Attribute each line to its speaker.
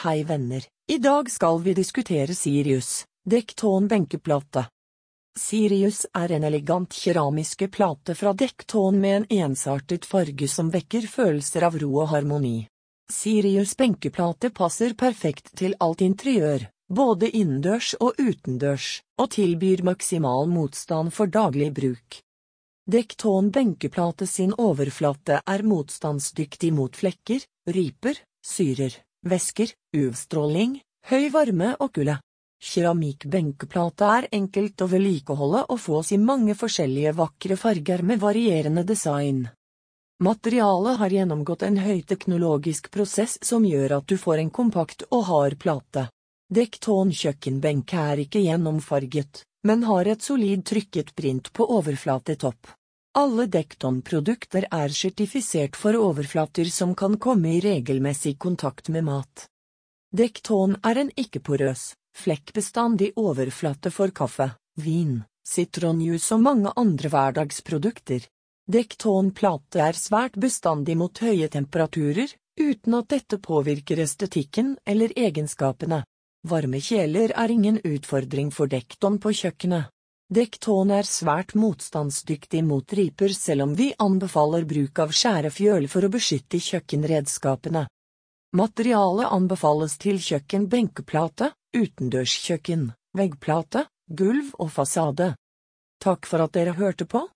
Speaker 1: Hei venner, i dag skal vi diskutere Sirius, dekktåen benkeplate. Sirius er en elegant keramiske plate fra dekktåen med en ensartet farge som vekker følelser av ro og harmoni. Sirius benkeplate passer perfekt til alt interiør, både innendørs og utendørs, og tilbyr maksimal motstand for daglig bruk. Dekktåen benkeplate sin overflate er motstandsdyktig mot flekker, riper, syrer, væsker, UV-stråling, høy varme og kulde. Keramikkbenkeplate er enkelt å vedlikeholde og fås i mange forskjellige vakre farger med varierende design. Materialet har gjennomgått en høyteknologisk prosess som gjør at du får en kompakt og hard plate. Dekton kjøkkenbenk er ikke gjennomfarget, men har et solid trykket print på overflatetopp. Alle Dekton-produkter er sertifisert for overflater som kan komme i regelmessig kontakt med mat. Dekton er en ikke-porøs, flekkbestandig overflate for kaffe, vin, sitronjuice og mange andre hverdagsprodukter. Dekton-plate er svært bestandig mot høye temperaturer, uten at dette påvirker estetikken eller egenskapene. Varme kjeler er ingen utfordring for Dekton på kjøkkenet. Dekton er svært motstandsdyktig mot riper selv om vi anbefaler bruk av skjærefjøl for å beskytte kjøkkenredskapene. Materialet anbefales til kjøkken benkeplate, utendørskjøkken, veggplate, gulv og fasade. Takk for at dere hørte på.